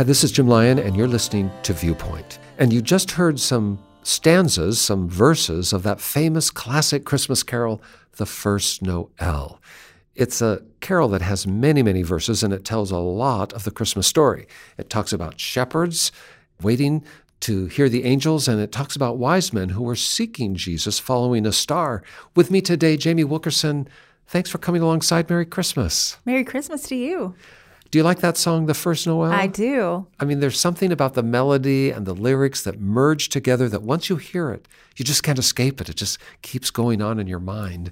Hi, this is Jim Lyon, and you're listening to Viewpoint. And you just heard some stanzas, some verses of that famous classic Christmas carol, The First Noel. It's a carol that has many, many verses, and it tells a lot of the Christmas story. It talks about shepherds waiting to hear the angels, and it talks about wise men who were seeking Jesus following a star. With me today, Jamie Wilkerson. Thanks for coming alongside. Merry Christmas. Merry Christmas to you. Do you like that song, The First Noel? I do. I mean, there's something about the melody and the lyrics that merge together that once you hear it, you just can't escape it. It just keeps going on in your mind.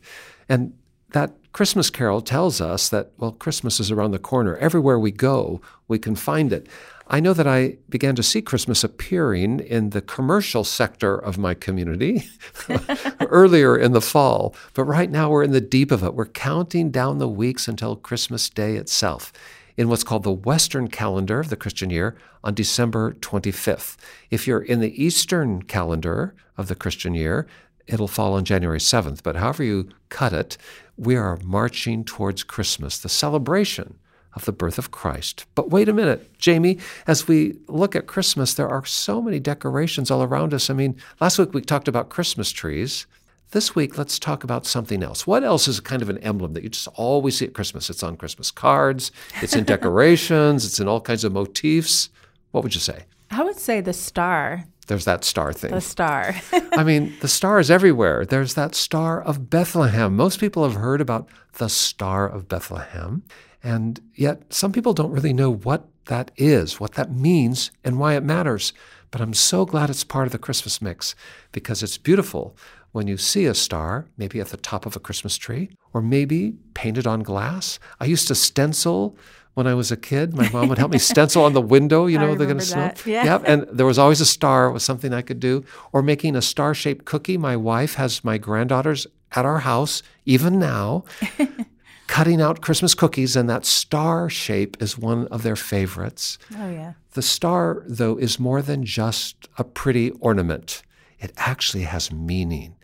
And that Christmas carol tells us that, well, Christmas is around the corner. Everywhere we go, we can find it. I know that I began to see Christmas appearing in the commercial sector of my community earlier in the fall, but right now we're in the deep of it. We're counting down the weeks until Christmas Day itself in what's called the Western calendar of the Christian year on December 25th. If you're in the Eastern calendar of the Christian year, it'll fall on January 7th. But however you cut it, we are marching towards Christmas, the celebration of the birth of Christ. But wait a minute, Jamie, as we look at Christmas, there are so many decorations all around us. I mean, last week we talked about Christmas trees. This week, let's talk about something else. What else is a kind of an emblem that you just always see at Christmas? It's on Christmas cards, it's in decorations, it's in all kinds of motifs. What would you say? I would say the star. There's that star thing. The star. I mean, the star is everywhere. There's that star of Bethlehem. Most people have heard about the star of Bethlehem, and yet some people don't really know what that is, what that means, and why it matters. But I'm so glad it's part of the Christmas mix because it's beautiful when you see a star, maybe at the top of a Christmas tree, or maybe painted on glass. I used to stencil when I was a kid. My mom would help me stencil on the window, you know, they're going to snow. yeah. Yep, and there was always a star was something I could do. Or making a star-shaped cookie. My wife has my granddaughters at our house, even now, cutting out Christmas cookies, and that star shape is one of their favorites. oh, yeah. The star, though, is more than just a pretty ornament. It actually has meaning.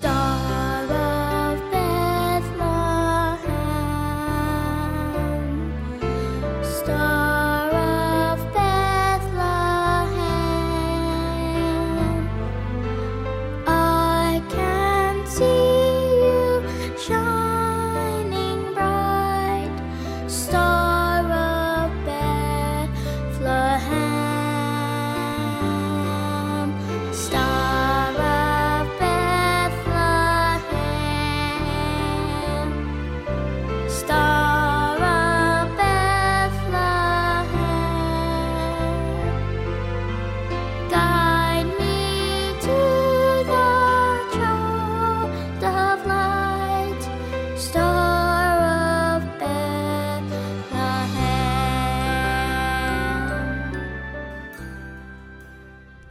Star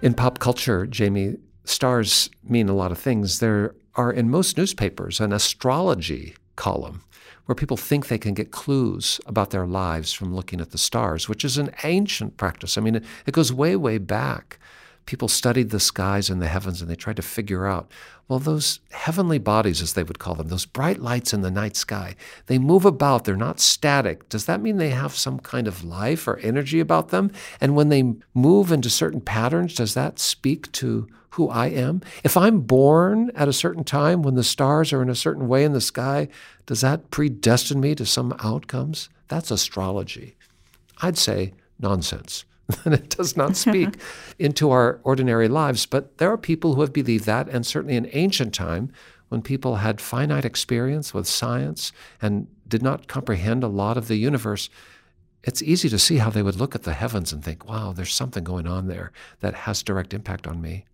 In pop culture, Jamie, stars mean a lot of things. There are in most newspapers an astrology column where people think they can get clues about their lives from looking at the stars, which is an ancient practice. I mean, it, it goes way, way back. People studied the skies and the heavens and they tried to figure out, well, those heavenly bodies, as they would call them, those bright lights in the night sky, they move about, they're not static. Does that mean they have some kind of life or energy about them? And when they move into certain patterns, does that speak to who I am? If I'm born at a certain time when the stars are in a certain way in the sky, does that predestine me to some outcomes? That's astrology. I'd say nonsense. and it does not speak into our ordinary lives. But there are people who have believed that, and certainly in ancient time, when people had finite experience with science and did not comprehend a lot of the universe, it's easy to see how they would look at the heavens and think, wow, there's something going on there that has direct impact on me.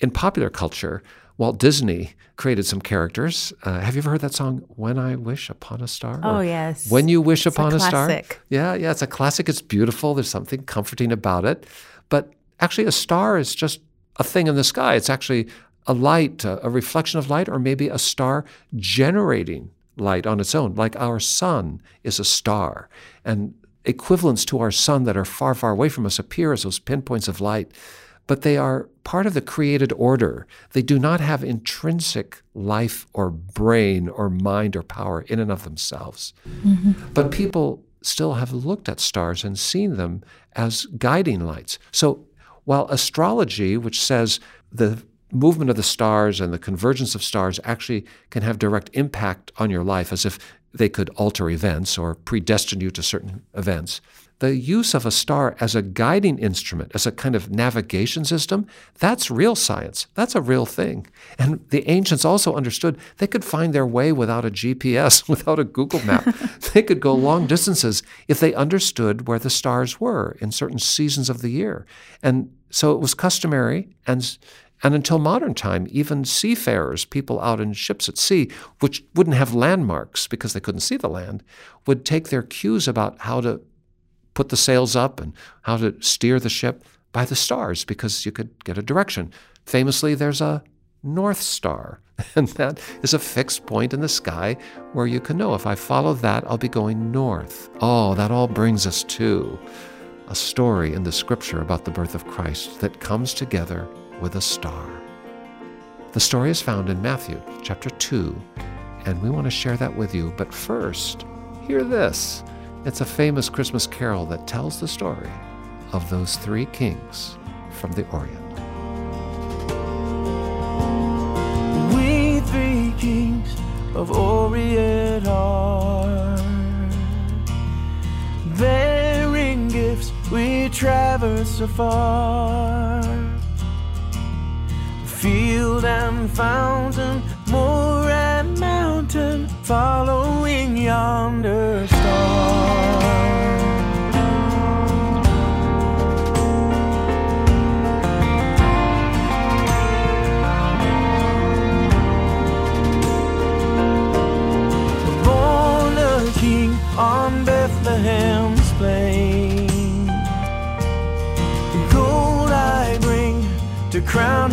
In popular culture, Walt Disney created some characters. Uh, have you ever heard that song, When I Wish Upon a Star? Oh, yes. When You Wish It's Upon a, Star? Yeah, yeah, it's a classic. It's beautiful. There's something comforting about it. But actually, a star is just a thing in the sky. It's actually a light, a, a reflection of light, or maybe a star generating light on its own, like our sun is a star. And equivalents to our sun that are far, far away from us appear as those pinpoints of light. But they are part of the created order. They do not have intrinsic life or brain or mind or power in and of themselves. Mm-hmm. But people still have looked at stars and seen them as guiding lights. So while astrology, which says the movement of the stars and the convergence of stars actually can have direct impact on your life as if they could alter events or predestine you to certain events. The use of a star as a guiding instrument, as a kind of navigation system, that's real science. That's a real thing. And the ancients also understood they could find their way without a GPS, without a Google map. they could go long distances if they understood where the stars were in certain seasons of the year. And so it was customary and and until modern time, even seafarers, people out in ships at sea, which wouldn't have landmarks because they couldn't see the land, would take their cues about how to put the sails up and how to steer the ship by the stars because you could get a direction. Famously, there's a North Star, and that is a fixed point in the sky where you can know if I follow that, I'll be going north. Oh, that all brings us to a story in the scripture about the birth of Christ that comes together with a star. The story is found in Matthew chapter 2, and we want to share that with you. But first, hear this. It's a famous Christmas carol that tells the story of those three kings from the Orient. We three kings of Orient are bearing gifts. We traverse afar, field and fountain, moor and mountain, following yonder star. born a king on Bethlehem's plain. The Gold I bring to crown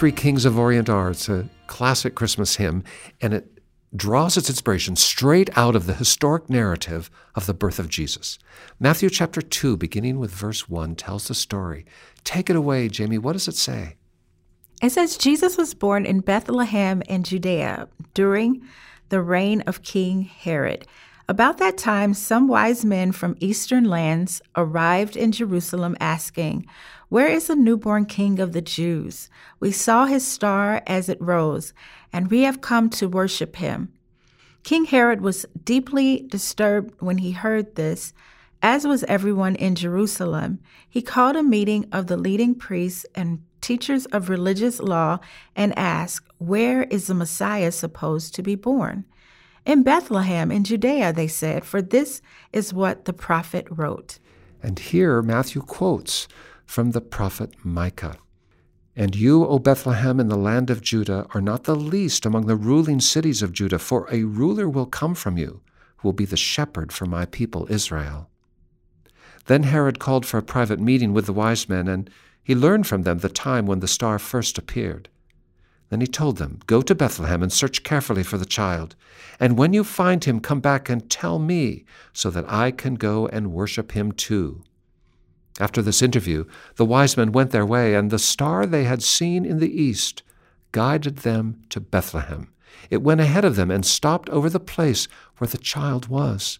Three Kings of Orient are. It's a classic Christmas hymn, and it draws its inspiration straight out of the historic narrative of the birth of Jesus. Matthew chapter 2, beginning with verse 1, tells the story. Take it away, Jamie. What does it say? It says Jesus was born in Bethlehem in Judea during the reign of King Herod. About that time, some wise men from eastern lands arrived in Jerusalem asking, Where is the newborn king of the Jews? We saw his star as it rose, and we have come to worship him. King Herod was deeply disturbed when he heard this, as was everyone in Jerusalem. He called a meeting of the leading priests and teachers of religious law and asked, Where is the Messiah supposed to be born? In Bethlehem, in Judea, they said, for this is what the prophet wrote. And here Matthew quotes from the prophet Micah. And you, O Bethlehem, in the land of Judah, are not the least among the ruling cities of Judah, for a ruler will come from you, who will be the shepherd for my people Israel. Then Herod called for a private meeting with the wise men, and he learned from them the time when the star first appeared. Then he told them, Go to Bethlehem and search carefully for the child. And when you find him, come back and tell me, so that I can go and worship him too. After this interview, the wise men went their way, and the star they had seen in the east guided them to Bethlehem. It went ahead of them and stopped over the place where the child was.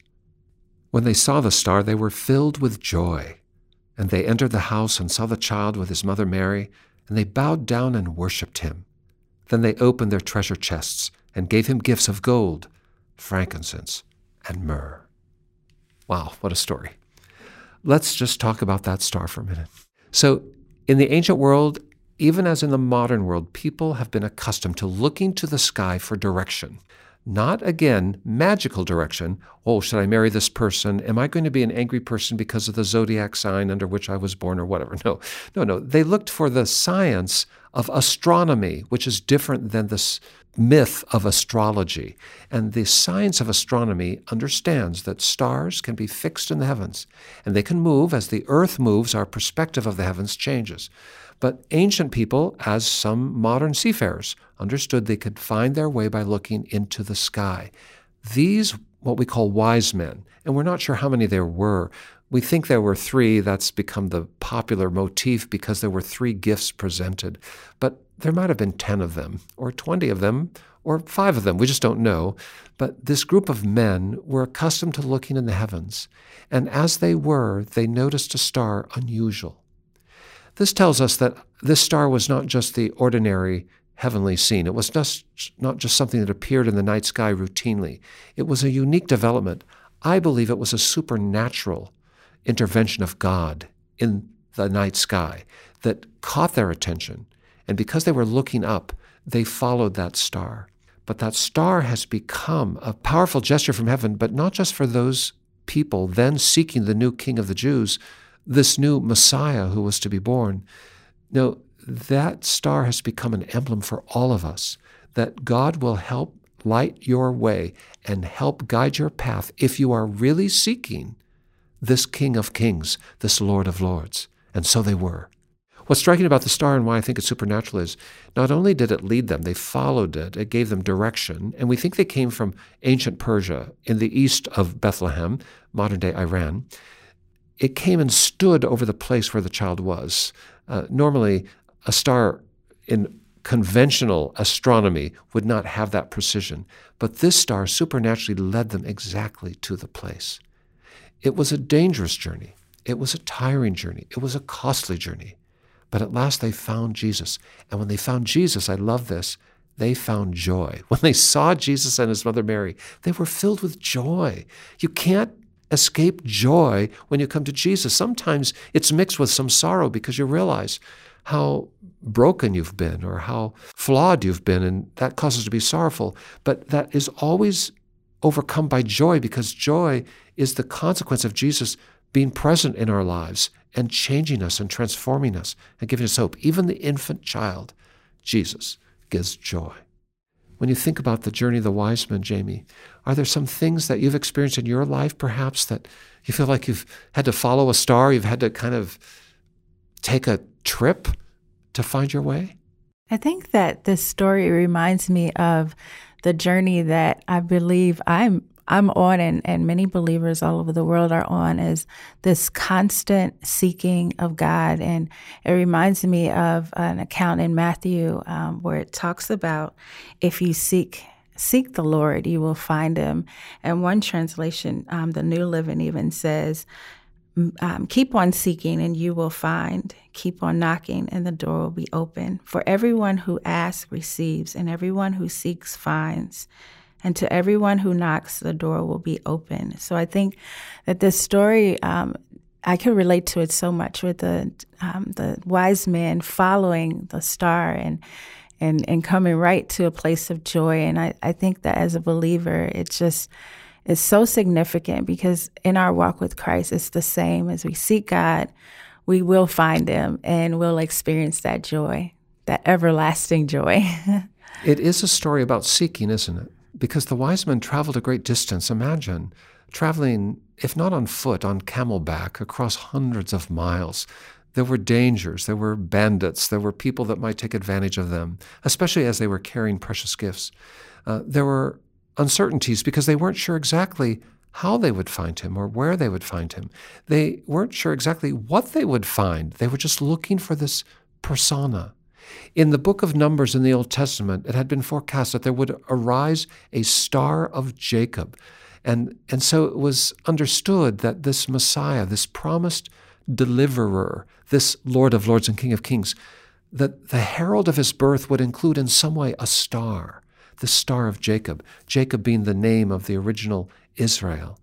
When they saw the star, they were filled with joy. And they entered the house and saw the child with his mother Mary, and they bowed down and worshipped him. Then they opened their treasure chests and gave him gifts of gold, frankincense, and myrrh. Wow, what a story. Let's just talk about that star for a minute. So, in the ancient world, even as in the modern world, people have been accustomed to looking to the sky for direction. Not again magical direction. Oh, should I marry this person? Am I going to be an angry person because of the zodiac sign under which I was born or whatever? No, no, no. They looked for the science of astronomy, which is different than this myth of astrology. And the science of astronomy understands that stars can be fixed in the heavens and they can move as the earth moves, our perspective of the heavens changes. But ancient people, as some modern seafarers, understood they could find their way by looking into the sky. These, what we call wise men, and we're not sure how many there were. We think there were three. That's become the popular motif because there were three gifts presented. But there might have been 10 of them, or 20 of them, or five of them. We just don't know. But this group of men were accustomed to looking in the heavens. And as they were, they noticed a star unusual. This tells us that this star was not just the ordinary heavenly scene. It was just, not just something that appeared in the night sky routinely. It was a unique development. I believe it was a supernatural intervention of God in the night sky that caught their attention. And because they were looking up, they followed that star. But that star has become a powerful gesture from heaven, but not just for those people then seeking the new king of the Jews, this new Messiah who was to be born. No, that star has become an emblem for all of us that God will help light your way and help guide your path if you are really seeking this King of Kings, this Lord of Lords. And so they were. What's striking about the star and why I think it's supernatural is not only did it lead them, they followed it, it gave them direction. And we think they came from ancient Persia in the east of Bethlehem, modern day Iran it came and stood over the place where the child was. Uh, normally, a star in conventional astronomy would not have that precision, but this star supernaturally led them exactly to the place. It was a dangerous journey. It was a tiring journey. It was a costly journey. But at last they found Jesus. And when they found Jesus, I love this, they found joy. When they saw Jesus and his mother Mary, they were filled with joy. You can't escape joy when you come to Jesus. Sometimes it's mixed with some sorrow because you realize how broken you've been or how flawed you've been, and that causes to be sorrowful. But that is always overcome by joy because joy is the consequence of Jesus being present in our lives and changing us and transforming us and giving us hope. Even the infant child, Jesus, gives joy. When you think about the journey of the wise men, Jamie, are there some things that you've experienced in your life, perhaps, that you feel like you've had to follow a star, you've had to kind of take a trip to find your way? I think that this story reminds me of the journey that I believe I'm I'm on and, and many believers all over the world are on is this constant seeking of God. And it reminds me of an account in Matthew um, where it talks about if you seek seek the Lord, you will find him. And one translation, um, the New Living even says, um, keep on seeking and you will find. Keep on knocking and the door will be open. For everyone who asks receives, and everyone who seeks finds. And to everyone who knocks, the door will be open. So I think that this story, um, I can relate to it so much with the um, the wise men following the star and and and coming right to a place of joy. And I, I think that as a believer, it's just is so significant because in our walk with Christ, it's the same as we seek God, we will find Him and we'll experience that joy, that everlasting joy. it is a story about seeking, isn't it? Because the wise men traveled a great distance. Imagine traveling, if not on foot, on camelback across hundreds of miles. There were dangers, there were bandits, there were people that might take advantage of them, especially as they were carrying precious gifts. Uh, there were uncertainties because they weren't sure exactly how they would find him or where they would find him. They weren't sure exactly what they would find. They were just looking for this persona. In the book of Numbers in the Old Testament, it had been forecast that there would arise a star of Jacob. And, and so it was understood that this Messiah, this promised deliverer, this Lord of Lords and King of Kings, that the herald of his birth would include in some way a star the Star of Jacob, Jacob being the name of the original Israel.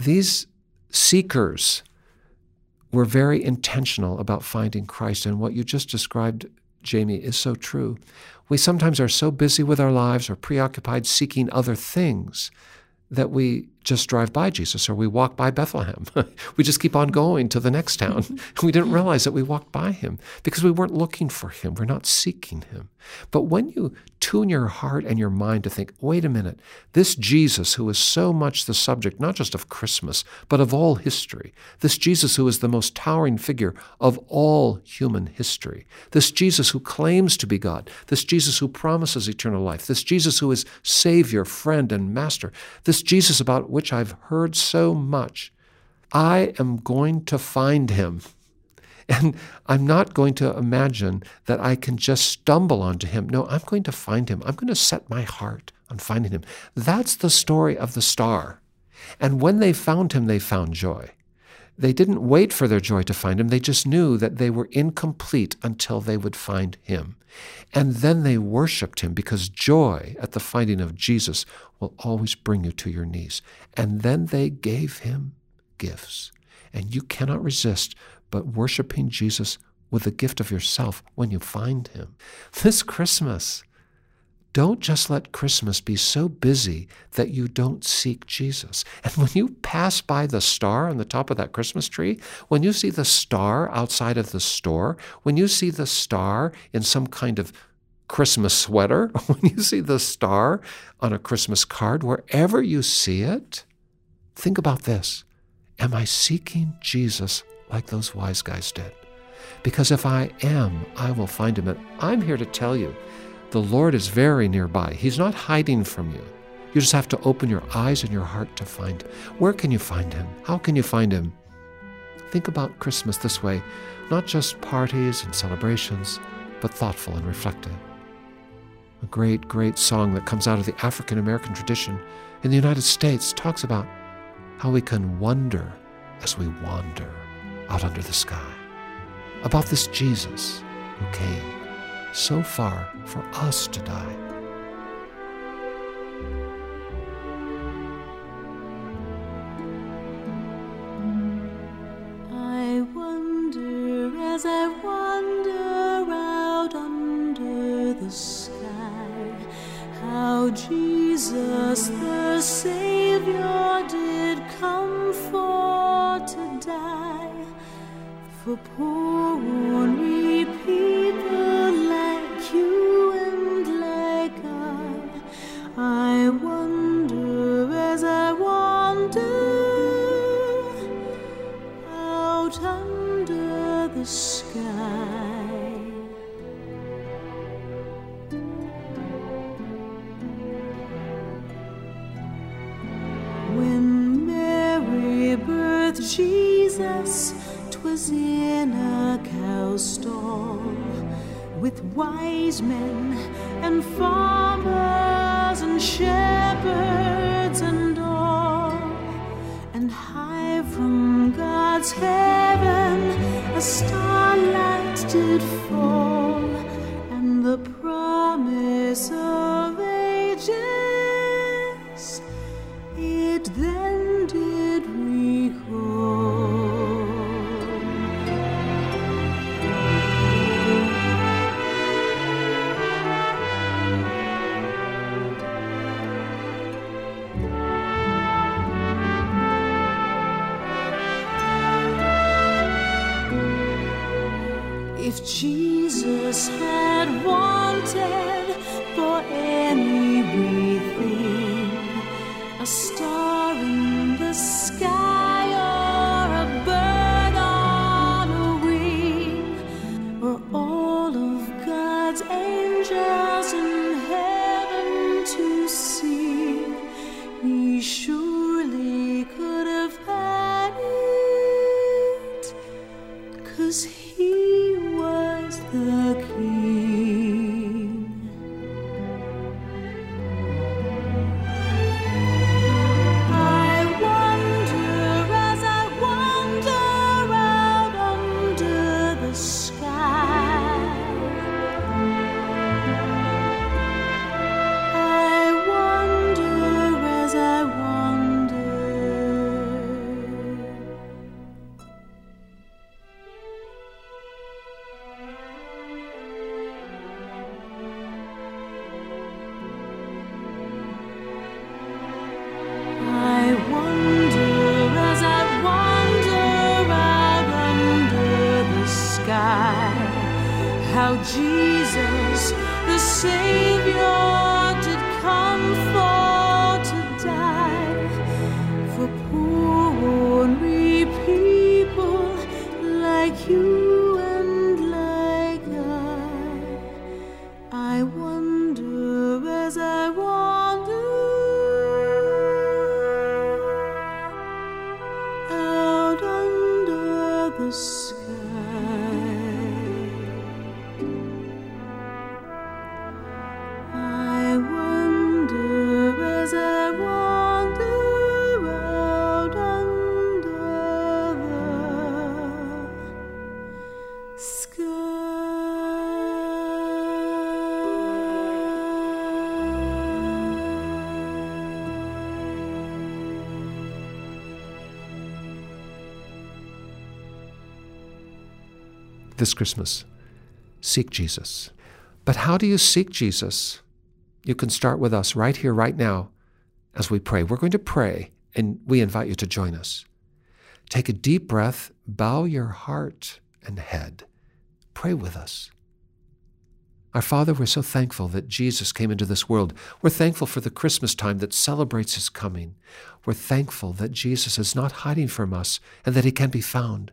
These seekers were very intentional about finding Christ, and what you just described, Jamie, is so true. We sometimes are so busy with our lives or preoccupied seeking other things that we just drive by Jesus or we walk by Bethlehem. we just keep on going to the next town. we didn't realize that we walked by him because we weren't looking for him. We're not seeking him. But when you tune your heart and your mind to think, wait a minute, this Jesus who is so much the subject, not just of Christmas, but of all history, this Jesus who is the most towering figure of all human history, this Jesus who claims to be God, this Jesus who promises eternal life, this Jesus who is Savior, friend, and Master, this Jesus about which I've heard so much, I am going to find him. And I'm not going to imagine that I can just stumble onto him. No, I'm going to find him. I'm going to set my heart on finding him. That's the story of the star. And when they found him, they found joy. They didn't wait for their joy to find him. They just knew that they were incomplete until they would find him. And then they worshiped him because joy at the finding of Jesus will always bring you to your knees. And then they gave him gifts. And you cannot resist but worshiping Jesus with the gift of yourself when you find him. This Christmas, don't just let Christmas be so busy that you don't seek Jesus. And when you pass by the star on the top of that Christmas tree, when you see the star outside of the store, when you see the star in some kind of Christmas sweater, when you see the star on a Christmas card, wherever you see it, think about this Am I seeking Jesus like those wise guys did? Because if I am, I will find him. And I'm here to tell you the Lord is very nearby. He's not hiding from you. You just have to open your eyes and your heart to find. Where can you find him? How can you find him? Think about Christmas this way not just parties and celebrations, but thoughtful and reflective. A great, great song that comes out of the African American tradition in the United States talks about how we can wonder as we wander out under the sky, about this Jesus who came so far for us to die. I wonder as I wander out under the sky how Jesus the Savior did come for to die for poor ornery in a cow stall with wise men and farmers and shepherds and all. And high from God's heaven a starlight did fall, and the promise of this Christmas. Seek Jesus. But how do you seek Jesus? You can start with us right here, right now, as we pray. We're going to pray, and we invite you to join us. Take a deep breath, bow your heart and head. Pray with us. Our Father, we're so thankful that Jesus came into this world. We're thankful for the Christmas time that celebrates his coming. We're thankful that Jesus is not hiding from us and that he can be found.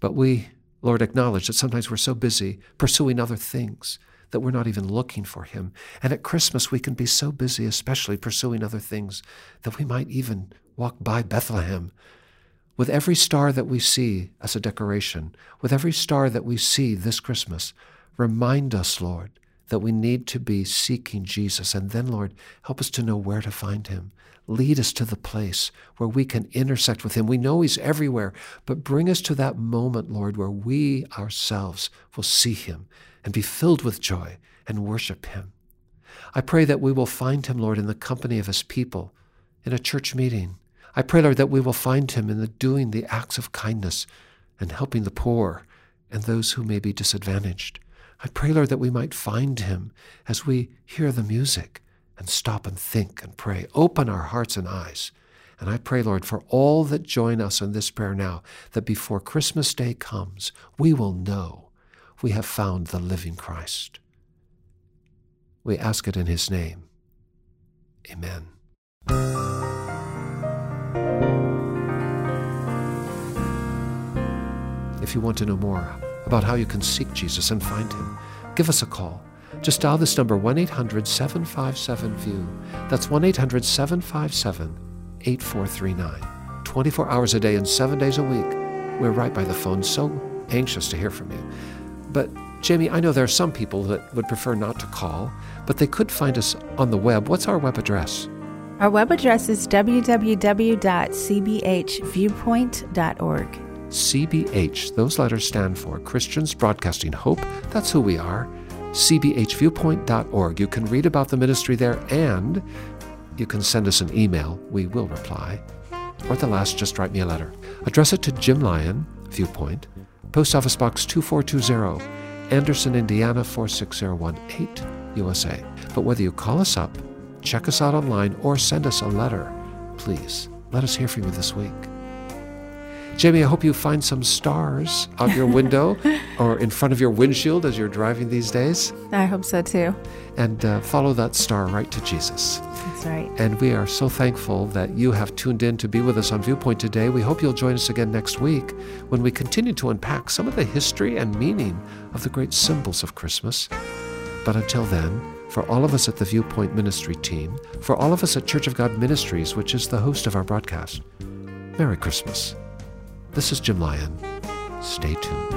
But we, Lord, acknowledge that sometimes we're so busy pursuing other things that we're not even looking for him. And at Christmas, we can be so busy, especially pursuing other things, that we might even walk by Bethlehem. With every star that we see as a decoration, with every star that we see this Christmas, remind us, Lord, that we need to be seeking Jesus. And then, Lord, help us to know where to find him. Lead us to the place where we can intersect with him. We know he's everywhere, but bring us to that moment, Lord, where we ourselves will see him and be filled with joy and worship him. I pray that we will find him, Lord, in the company of his people, in a church meeting. I pray, Lord, that we will find him in the doing the acts of kindness and helping the poor and those who may be disadvantaged. I pray, Lord, that we might find him as we hear the music and stop and think and pray. Open our hearts and eyes. And I pray, Lord, for all that join us in this prayer now, that before Christmas Day comes, we will know we have found the living Christ. We ask it in his name. Amen. If you want to know more about how you can seek Jesus and find him, give us a call. Just dial this number 1 800 757 VIEW. That's 1 800 757 8439. 24 hours a day and seven days a week. We're right by the phone, so anxious to hear from you. But Jamie, I know there are some people that would prefer not to call, but they could find us on the web. What's our web address? Our web address is www.cbhviewpoint.org. CBH. Those letters stand for Christians Broadcasting Hope. That's who we are. CBHviewpoint.org. You can read about the ministry there and you can send us an email. We will reply. Or at the last, just write me a letter. Address it to Jim Lyon, Viewpoint, Post Office Box 2420, Anderson, Indiana 46018, USA. But whether you call us up, check us out online, or send us a letter, please let us hear from you this week. Jamie, I hope you find some stars out your window or in front of your windshield as you're driving these days. I hope so too. And uh, follow that star right to Jesus. That's right. And we are so thankful that you have tuned in to be with us on Viewpoint today. We hope you'll join us again next week when we continue to unpack some of the history and meaning of the great symbols of Christmas. But until then, for all of us at the Viewpoint Ministry team, for all of us at Church of God Ministries, which is the host of our broadcast, Merry Christmas. This is Jim Lyon. Stay tuned.